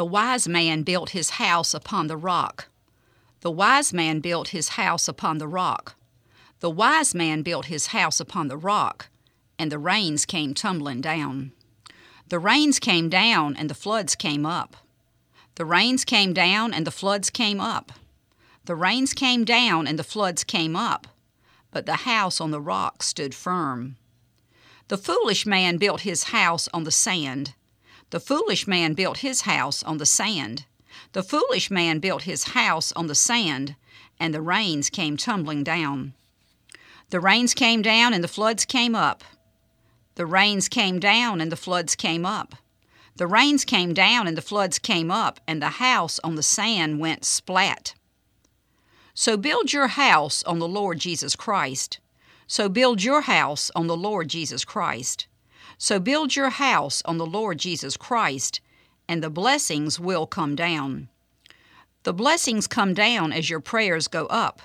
The wise man built his house upon the rock. The wise man built his house upon the rock. The wise man built his house upon the rock, and the rains came tumbling down. The rains came down, and the floods came up. The rains came down, and the floods came up. The rains came down, and the floods came up. But the house on the rock stood firm. The foolish man built his house on the sand. The foolish man built his house on the sand. The foolish man built his house on the sand, and the rains came tumbling down. The rains came down, and the floods came up. The rains came down, and the floods came up. The rains came down, and the floods came up, and the house on the sand went splat. So build your house on the Lord Jesus Christ. So build your house on the Lord Jesus Christ. So build your house on the Lord Jesus Christ, and the blessings will come down. The blessings come down as your prayers go up.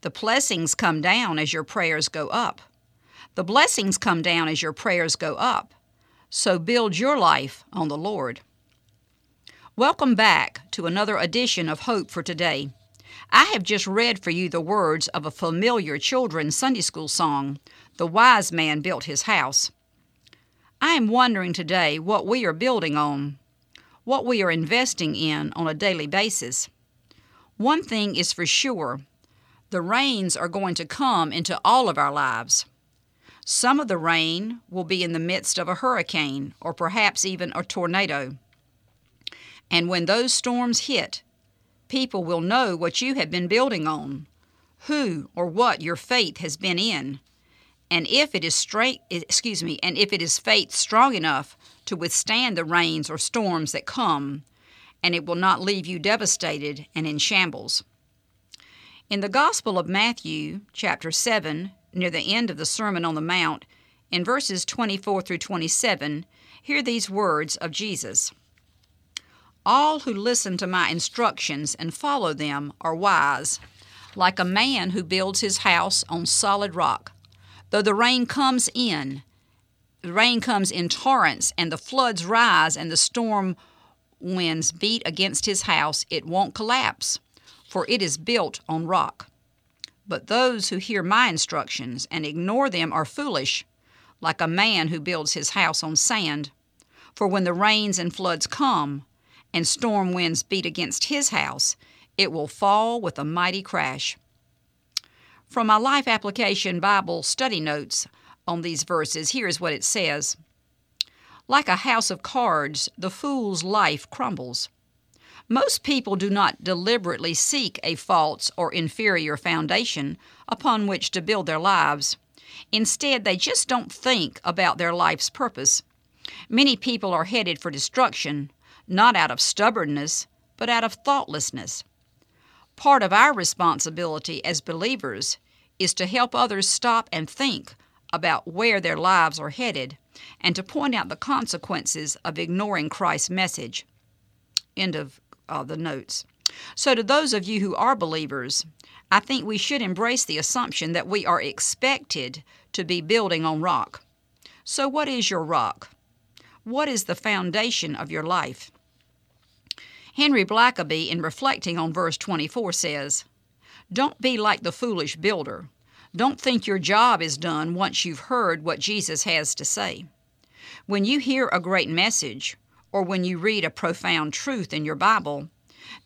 The blessings come down as your prayers go up. The blessings come down as your prayers go up. So build your life on the Lord. Welcome back to another edition of Hope for Today. I have just read for you the words of a familiar children's Sunday school song, The Wise Man Built His House. I am wondering today what we are building on, what we are investing in on a daily basis. One thing is for sure the rains are going to come into all of our lives. Some of the rain will be in the midst of a hurricane or perhaps even a tornado. And when those storms hit, people will know what you have been building on, who or what your faith has been in, and if it is straight eh, excuse me and if it is faith strong enough to withstand the rains or storms that come and it will not leave you devastated and in shambles. In the gospel of matthew chapter 7 near the end of the sermon on the mount in verses 24 through 27 hear these words of jesus. All who listen to my instructions and follow them are wise like a man who builds his house on solid rock Though the rain comes in, the rain comes in torrents, and the floods rise, and the storm winds beat against his house, it won't collapse, for it is built on rock. But those who hear my instructions and ignore them are foolish, like a man who builds his house on sand. For when the rains and floods come, and storm winds beat against his house, it will fall with a mighty crash. From my Life Application Bible study notes on these verses, here's what it says Like a house of cards, the fool's life crumbles. Most people do not deliberately seek a false or inferior foundation upon which to build their lives. Instead, they just don't think about their life's purpose. Many people are headed for destruction, not out of stubbornness, but out of thoughtlessness. Part of our responsibility as believers is to help others stop and think about where their lives are headed and to point out the consequences of ignoring Christ's message. End of uh, the notes. So, to those of you who are believers, I think we should embrace the assumption that we are expected to be building on rock. So, what is your rock? What is the foundation of your life? Henry Blackaby, in reflecting on verse 24, says, Don't be like the foolish builder. Don't think your job is done once you've heard what Jesus has to say. When you hear a great message, or when you read a profound truth in your Bible,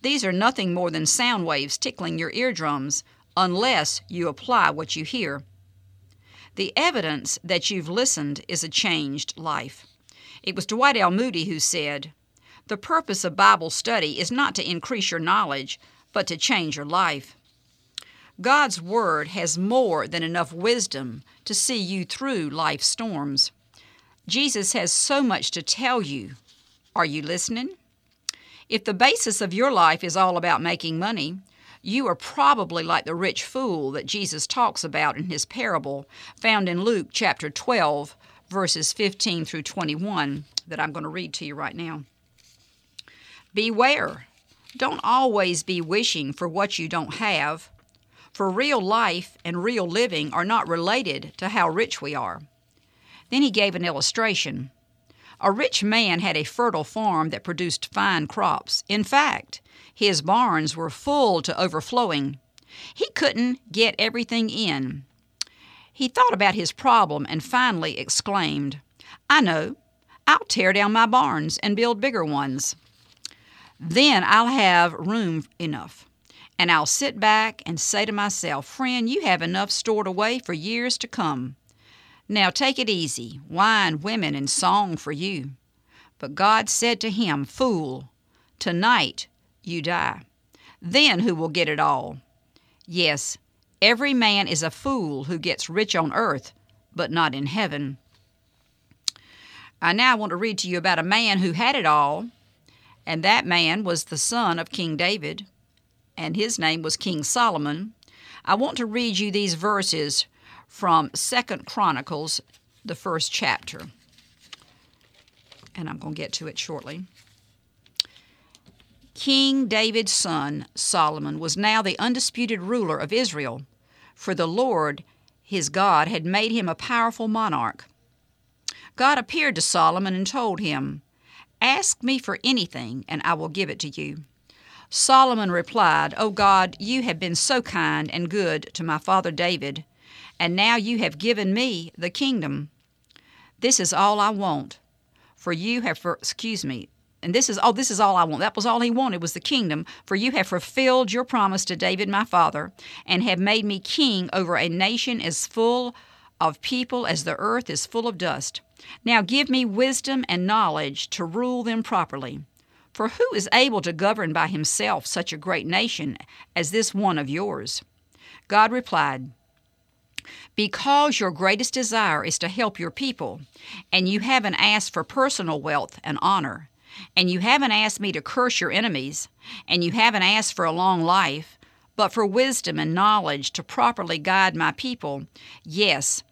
these are nothing more than sound waves tickling your eardrums unless you apply what you hear. The evidence that you've listened is a changed life. It was Dwight L. Moody who said, the purpose of Bible study is not to increase your knowledge, but to change your life. God's Word has more than enough wisdom to see you through life's storms. Jesus has so much to tell you. Are you listening? If the basis of your life is all about making money, you are probably like the rich fool that Jesus talks about in his parable found in Luke chapter 12, verses 15 through 21, that I'm going to read to you right now. Beware. Don't always be wishing for what you don't have, for real life and real living are not related to how rich we are. Then he gave an illustration. A rich man had a fertile farm that produced fine crops. In fact, his barns were full to overflowing. He couldn't get everything in. He thought about his problem and finally exclaimed, I know. I'll tear down my barns and build bigger ones. Then I'll have room enough. And I'll sit back and say to myself, Friend, you have enough stored away for years to come. Now take it easy wine, women, and song for you. But God said to him, Fool, tonight you die. Then who will get it all? Yes, every man is a fool who gets rich on earth, but not in heaven. I now want to read to you about a man who had it all, and that man was the son of King David, and his name was King Solomon. I want to read you these verses from Second Chronicles, the first chapter. And I'm going to get to it shortly. King David's son, Solomon, was now the undisputed ruler of Israel, for the Lord, his God, had made him a powerful monarch. God appeared to Solomon and told him, Ask me for anything, and I will give it to you. Solomon replied, O God, you have been so kind and good to my father David, and now you have given me the kingdom. This is all I want. For you have, for, excuse me, and this is oh this is all I want. That was all he wanted was the kingdom. For you have fulfilled your promise to David my father, and have made me king over a nation as full of people as the earth is full of dust. Now give me wisdom and knowledge to rule them properly. For who is able to govern by himself such a great nation as this one of yours? God replied, Because your greatest desire is to help your people, and you haven't asked for personal wealth and honor, and you haven't asked me to curse your enemies, and you haven't asked for a long life, but for wisdom and knowledge to properly guide my people, yes,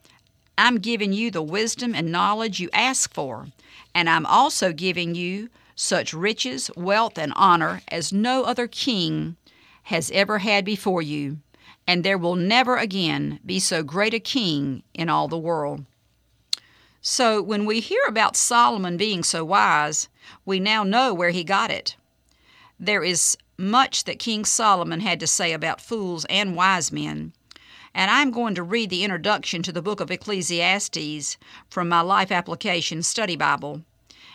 I'm giving you the wisdom and knowledge you ask for, and I'm also giving you such riches, wealth, and honor as no other king has ever had before you, and there will never again be so great a king in all the world. So, when we hear about Solomon being so wise, we now know where he got it. There is much that King Solomon had to say about fools and wise men, and I'm going to read the introduction to the book of Ecclesiastes from my Life Application Study Bible.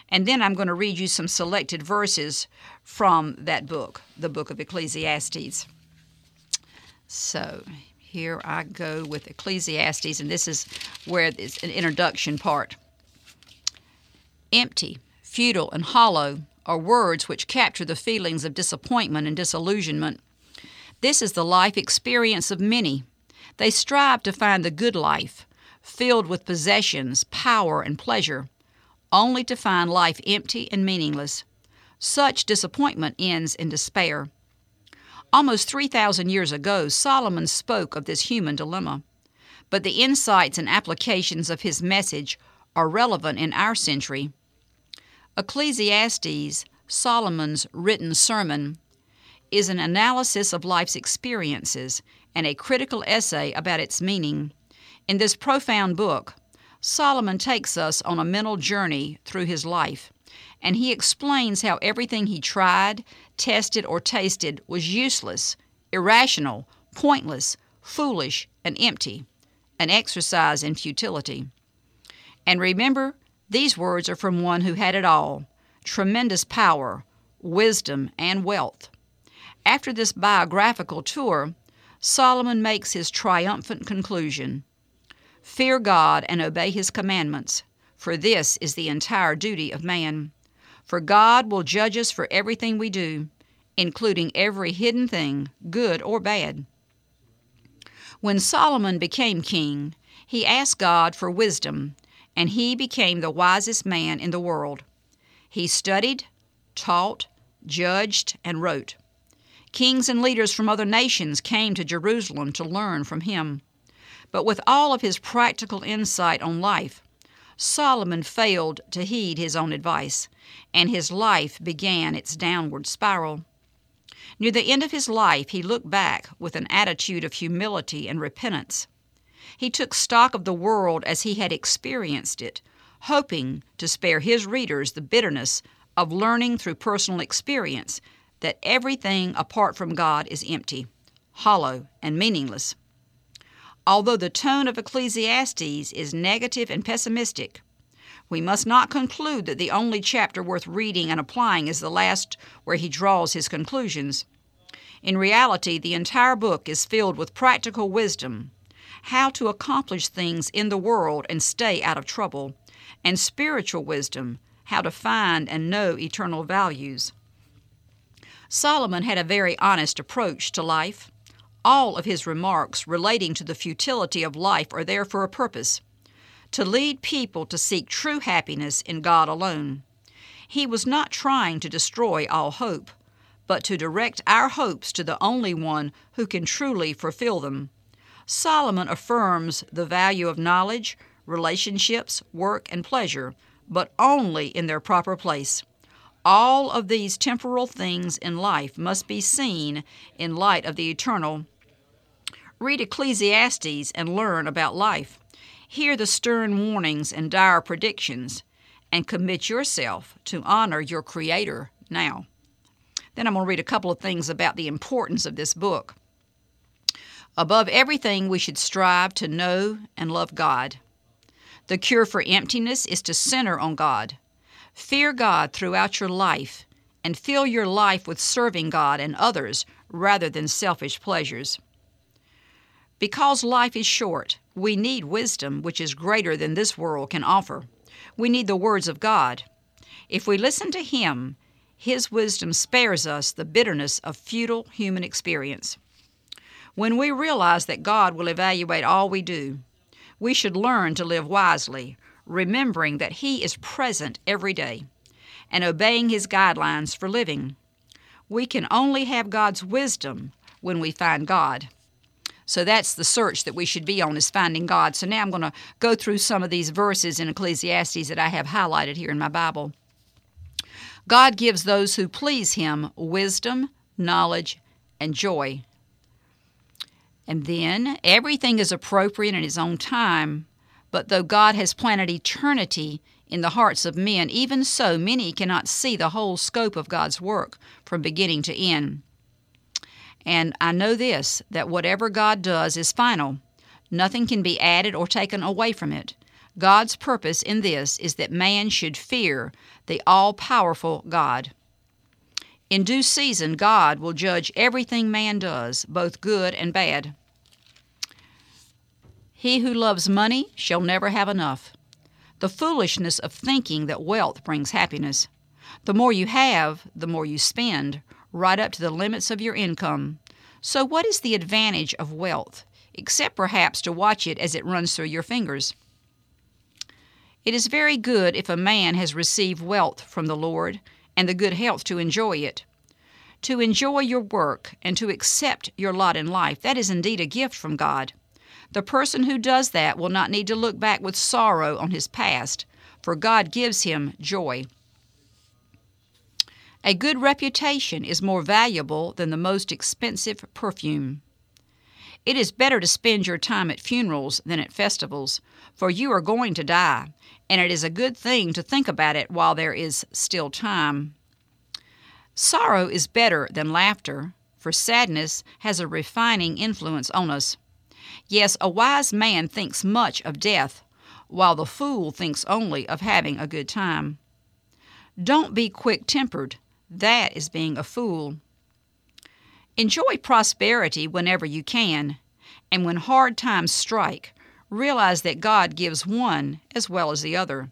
And then I'm going to read you some selected verses from that book, the book of Ecclesiastes. So here I go with Ecclesiastes, and this is where it's an introduction part. Empty, futile, and hollow are words which capture the feelings of disappointment and disillusionment. This is the life experience of many. They strive to find the good life, filled with possessions, power, and pleasure only to find life empty and meaningless. Such disappointment ends in despair. Almost 3,000 years ago, Solomon spoke of this human dilemma, but the insights and applications of his message are relevant in our century. Ecclesiastes, Solomon's written sermon, is an analysis of life's experiences and a critical essay about its meaning. In this profound book, Solomon takes us on a mental journey through his life, and he explains how everything he tried, tested, or tasted was useless, irrational, pointless, foolish, and empty, an exercise in futility. And remember, these words are from one who had it all tremendous power, wisdom, and wealth. After this biographical tour, Solomon makes his triumphant conclusion Fear God and obey His commandments, for this is the entire duty of man. For God will judge us for everything we do, including every hidden thing, good or bad. When Solomon became king, he asked God for wisdom, and he became the wisest man in the world. He studied, taught, judged, and wrote. Kings and leaders from other nations came to Jerusalem to learn from him. But with all of his practical insight on life, Solomon failed to heed his own advice, and his life began its downward spiral. Near the end of his life, he looked back with an attitude of humility and repentance. He took stock of the world as he had experienced it, hoping to spare his readers the bitterness of learning through personal experience that everything apart from God is empty, hollow, and meaningless. Although the tone of Ecclesiastes is negative and pessimistic, we must not conclude that the only chapter worth reading and applying is the last where he draws his conclusions. In reality, the entire book is filled with practical wisdom how to accomplish things in the world and stay out of trouble, and spiritual wisdom how to find and know eternal values. Solomon had a very honest approach to life. All of his remarks relating to the futility of life are there for a purpose to lead people to seek true happiness in God alone. He was not trying to destroy all hope, but to direct our hopes to the only one who can truly fulfill them. Solomon affirms the value of knowledge, relationships, work, and pleasure, but only in their proper place. All of these temporal things in life must be seen in light of the eternal. Read Ecclesiastes and learn about life. Hear the stern warnings and dire predictions, and commit yourself to honor your Creator now. Then I'm going to read a couple of things about the importance of this book. Above everything, we should strive to know and love God. The cure for emptiness is to center on God. Fear God throughout your life and fill your life with serving God and others rather than selfish pleasures. Because life is short, we need wisdom which is greater than this world can offer. We need the words of God. If we listen to Him, His wisdom spares us the bitterness of futile human experience. When we realize that God will evaluate all we do, we should learn to live wisely, remembering that He is present every day and obeying His guidelines for living. We can only have God's wisdom when we find God. So that's the search that we should be on is finding God. So now I'm going to go through some of these verses in Ecclesiastes that I have highlighted here in my Bible. God gives those who please him wisdom, knowledge, and joy. And then everything is appropriate in his own time, but though God has planted eternity in the hearts of men, even so many cannot see the whole scope of God's work from beginning to end. And I know this that whatever God does is final. Nothing can be added or taken away from it. God's purpose in this is that man should fear the all powerful God. In due season, God will judge everything man does, both good and bad. He who loves money shall never have enough. The foolishness of thinking that wealth brings happiness. The more you have, the more you spend, right up to the limits of your income. So, what is the advantage of wealth, except perhaps to watch it as it runs through your fingers? It is very good if a man has received wealth from the Lord and the good health to enjoy it. To enjoy your work and to accept your lot in life, that is indeed a gift from God. The person who does that will not need to look back with sorrow on his past, for God gives him joy. A good reputation is more valuable than the most expensive perfume. It is better to spend your time at funerals than at festivals, for you are going to die, and it is a good thing to think about it while there is still time. Sorrow is better than laughter, for sadness has a refining influence on us. Yes, a wise man thinks much of death, while the fool thinks only of having a good time. Don't be quick tempered, that is being a fool. Enjoy prosperity whenever you can, and when hard times strike, realize that God gives one as well as the other,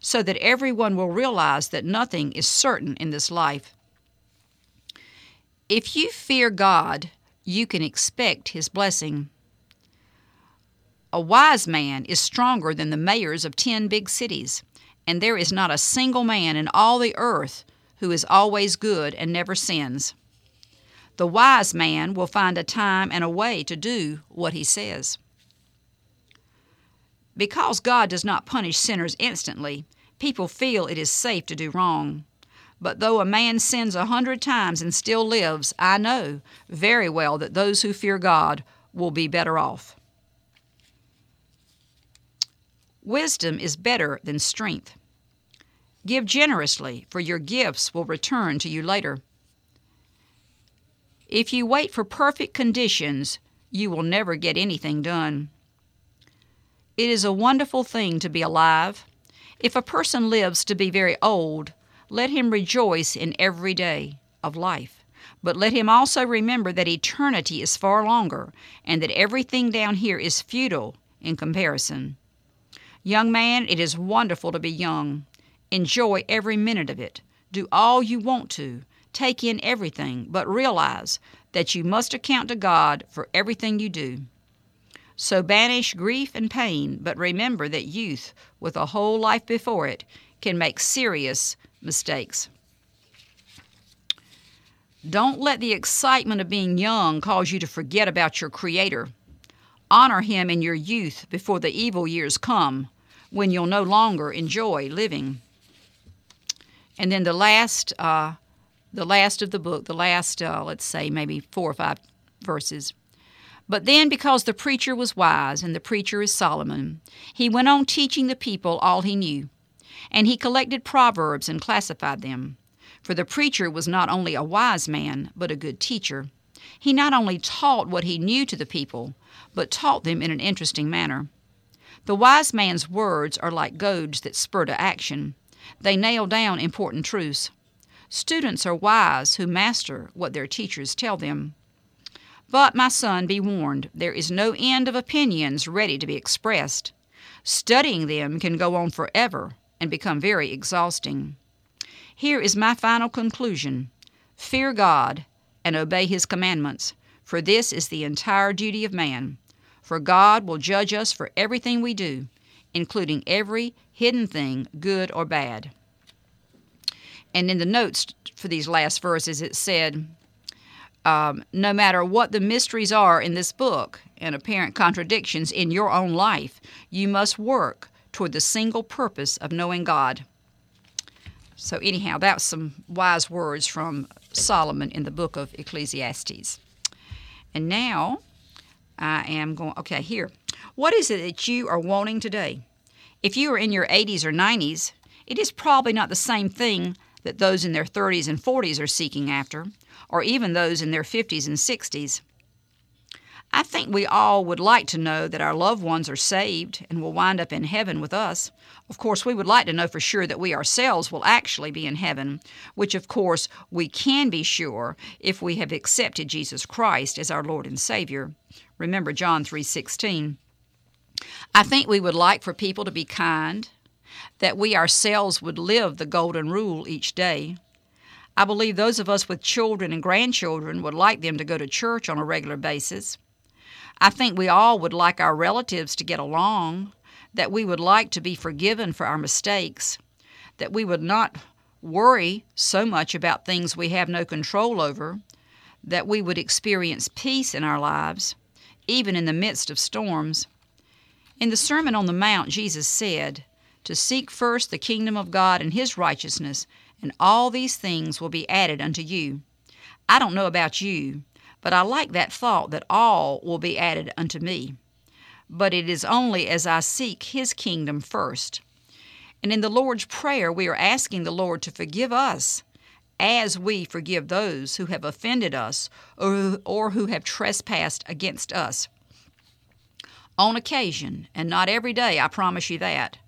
so that everyone will realize that nothing is certain in this life. If you fear God, you can expect His blessing. A wise man is stronger than the mayors of ten big cities, and there is not a single man in all the earth who is always good and never sins. The wise man will find a time and a way to do what he says. Because God does not punish sinners instantly, people feel it is safe to do wrong. But though a man sins a hundred times and still lives, I know very well that those who fear God will be better off. Wisdom is better than strength. Give generously, for your gifts will return to you later. If you wait for perfect conditions, you will never get anything done. It is a wonderful thing to be alive. If a person lives to be very old, let him rejoice in every day of life. But let him also remember that eternity is far longer and that everything down here is futile in comparison. Young man, it is wonderful to be young. Enjoy every minute of it. Do all you want to. Take in everything, but realize that you must account to God for everything you do. So banish grief and pain, but remember that youth, with a whole life before it, can make serious mistakes. Don't let the excitement of being young cause you to forget about your Creator. Honor Him in your youth before the evil years come, when you'll no longer enjoy living. And then the last, uh, the last of the book, the last, uh, let's say, maybe four or five verses. But then, because the preacher was wise, and the preacher is Solomon, he went on teaching the people all he knew. And he collected proverbs and classified them. For the preacher was not only a wise man, but a good teacher. He not only taught what he knew to the people, but taught them in an interesting manner. The wise man's words are like goads that spur to action. They nail down important truths. Students are wise who master what their teachers tell them. But, my son, be warned, there is no end of opinions ready to be expressed. Studying them can go on forever and become very exhausting. Here is my final conclusion Fear God and obey His commandments, for this is the entire duty of man. For God will judge us for everything we do, including every hidden thing, good or bad. And in the notes for these last verses, it said, um, no matter what the mysteries are in this book and apparent contradictions in your own life, you must work toward the single purpose of knowing God. So, anyhow, that's some wise words from Solomon in the book of Ecclesiastes. And now I am going, okay, here. What is it that you are wanting today? If you are in your 80s or 90s, it is probably not the same thing that those in their 30s and 40s are seeking after or even those in their 50s and 60s. I think we all would like to know that our loved ones are saved and will wind up in heaven with us. Of course, we would like to know for sure that we ourselves will actually be in heaven, which of course we can be sure if we have accepted Jesus Christ as our Lord and Savior. Remember John 3:16. I think we would like for people to be kind, that we ourselves would live the golden rule each day, I believe those of us with children and grandchildren would like them to go to church on a regular basis. I think we all would like our relatives to get along, that we would like to be forgiven for our mistakes, that we would not worry so much about things we have no control over, that we would experience peace in our lives, even in the midst of storms. In the Sermon on the Mount, Jesus said, To seek first the kingdom of God and His righteousness, and all these things will be added unto you. I don't know about you, but I like that thought that all will be added unto me. But it is only as I seek His kingdom first. And in the Lord's Prayer, we are asking the Lord to forgive us as we forgive those who have offended us or, or who have trespassed against us. On occasion, and not every day, I promise you that,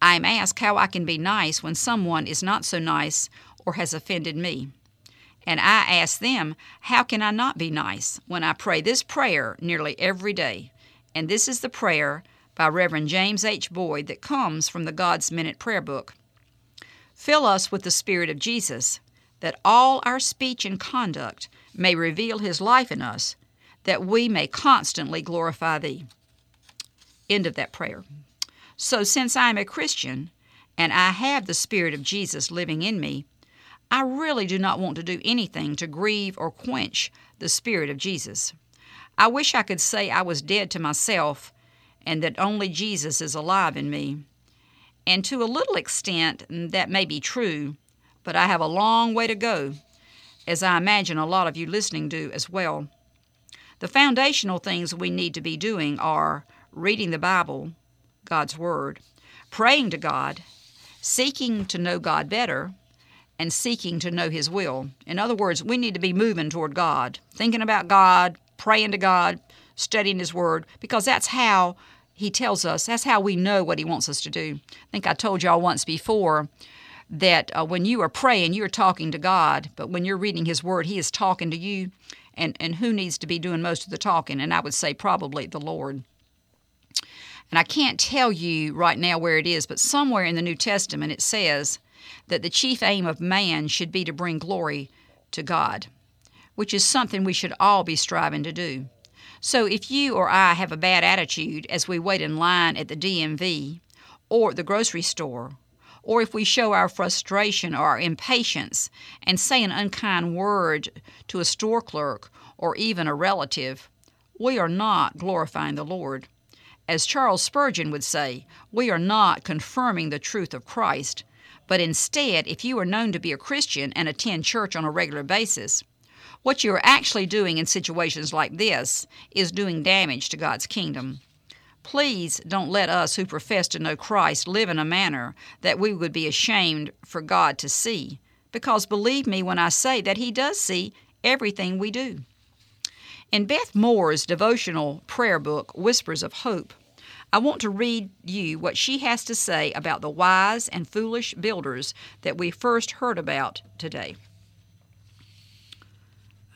I am asked how I can be nice when someone is not so nice or has offended me. And I ask them, how can I not be nice when I pray this prayer nearly every day? And this is the prayer by Reverend James H. Boyd that comes from the God's Minute Prayer Book. Fill us with the Spirit of Jesus, that all our speech and conduct may reveal His life in us, that we may constantly glorify Thee. End of that prayer. So, since I'm a Christian and I have the Spirit of Jesus living in me, I really do not want to do anything to grieve or quench the Spirit of Jesus. I wish I could say I was dead to myself and that only Jesus is alive in me. And to a little extent, mm, that may be true, but I have a long way to go, as I imagine a lot of you listening do as well. The foundational things we need to be doing are reading the Bible, God's Word, praying to God, seeking to know God better, and seeking to know His will. In other words, we need to be moving toward God, thinking about God, praying to God, studying His Word, because that's how He tells us, that's how we know what He wants us to do. I think I told y'all once before that uh, when you are praying, you're talking to God, but when you're reading His Word, He is talking to you. And, and who needs to be doing most of the talking? And I would say probably the Lord. And I can't tell you right now where it is, but somewhere in the New Testament it says that the chief aim of man should be to bring glory to God, which is something we should all be striving to do. So if you or I have a bad attitude as we wait in line at the DMV or the grocery store, or if we show our frustration or our impatience and say an unkind word to a store clerk or even a relative, we are not glorifying the Lord. As Charles Spurgeon would say, we are not confirming the truth of Christ, but instead, if you are known to be a Christian and attend church on a regular basis, what you are actually doing in situations like this is doing damage to God's kingdom. Please don't let us who profess to know Christ live in a manner that we would be ashamed for God to see, because believe me when I say that He does see everything we do. In Beth Moore's devotional prayer book, Whispers of Hope, I want to read you what she has to say about the wise and foolish builders that we first heard about today.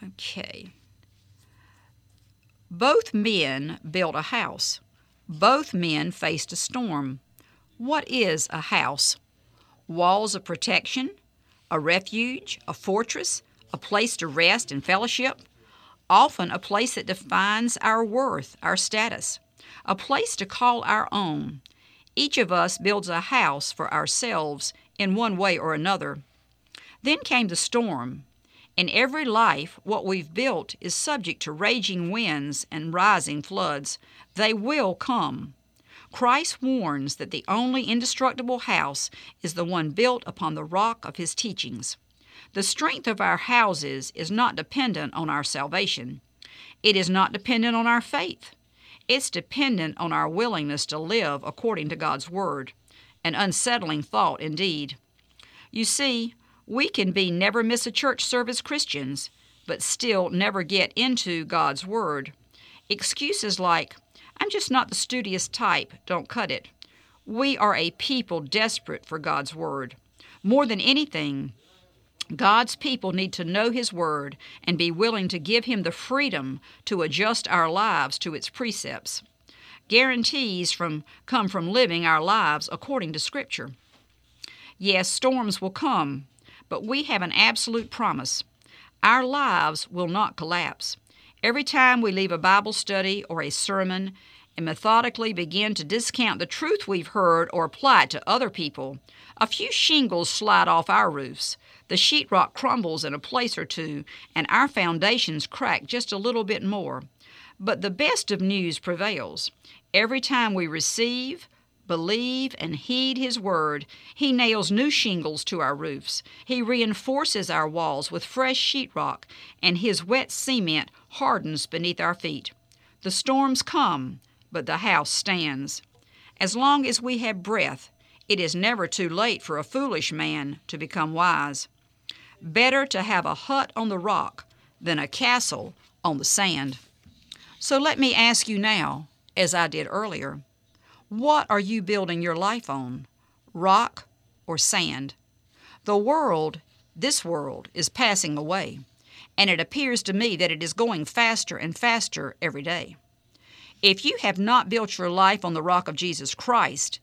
Okay. Both men built a house. Both men faced a storm. What is a house? Walls of protection, a refuge, a fortress, a place to rest and fellowship, often a place that defines our worth, our status, a place to call our own. Each of us builds a house for ourselves in one way or another. Then came the storm. In every life, what we've built is subject to raging winds and rising floods. They will come. Christ warns that the only indestructible house is the one built upon the rock of his teachings. The strength of our houses is not dependent on our salvation. It is not dependent on our faith. It's dependent on our willingness to live according to God's Word. An unsettling thought indeed. You see, we can be never miss a church service Christians, but still never get into God's Word. Excuses like, I'm just not the studious type, don't cut it. We are a people desperate for God's Word. More than anything, God's people need to know His Word and be willing to give Him the freedom to adjust our lives to its precepts. Guarantees from, come from living our lives according to Scripture. Yes, storms will come, but we have an absolute promise. Our lives will not collapse. Every time we leave a Bible study or a sermon and methodically begin to discount the truth we've heard or apply it to other people, a few shingles slide off our roofs. The sheetrock crumbles in a place or two, and our foundations crack just a little bit more. But the best of news prevails. Every time we receive, believe, and heed His word, He nails new shingles to our roofs. He reinforces our walls with fresh sheetrock, and His wet cement hardens beneath our feet. The storms come, but the house stands. As long as we have breath, it is never too late for a foolish man to become wise. Better to have a hut on the rock than a castle on the sand. So let me ask you now, as I did earlier, what are you building your life on? Rock or sand? The world, this world, is passing away, and it appears to me that it is going faster and faster every day. If you have not built your life on the rock of Jesus Christ,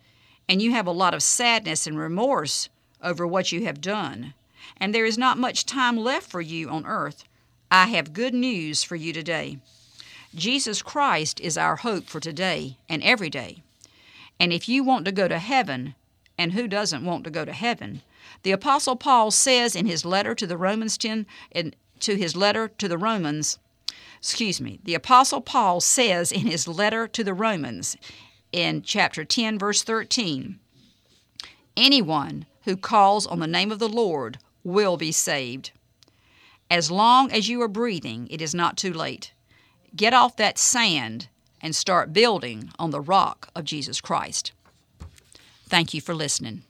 and you have a lot of sadness and remorse over what you have done, and there is not much time left for you on earth, I have good news for you today. Jesus Christ is our hope for today and every day. And if you want to go to heaven, and who doesn't want to go to heaven? The apostle Paul says in his letter to the Romans 10 in, to his letter to the Romans, excuse me, the apostle Paul says in his letter to the Romans in chapter 10 verse 13, anyone who calls on the name of the Lord will be saved. As long as you are breathing, it is not too late. Get off that sand and start building on the rock of Jesus Christ. Thank you for listening.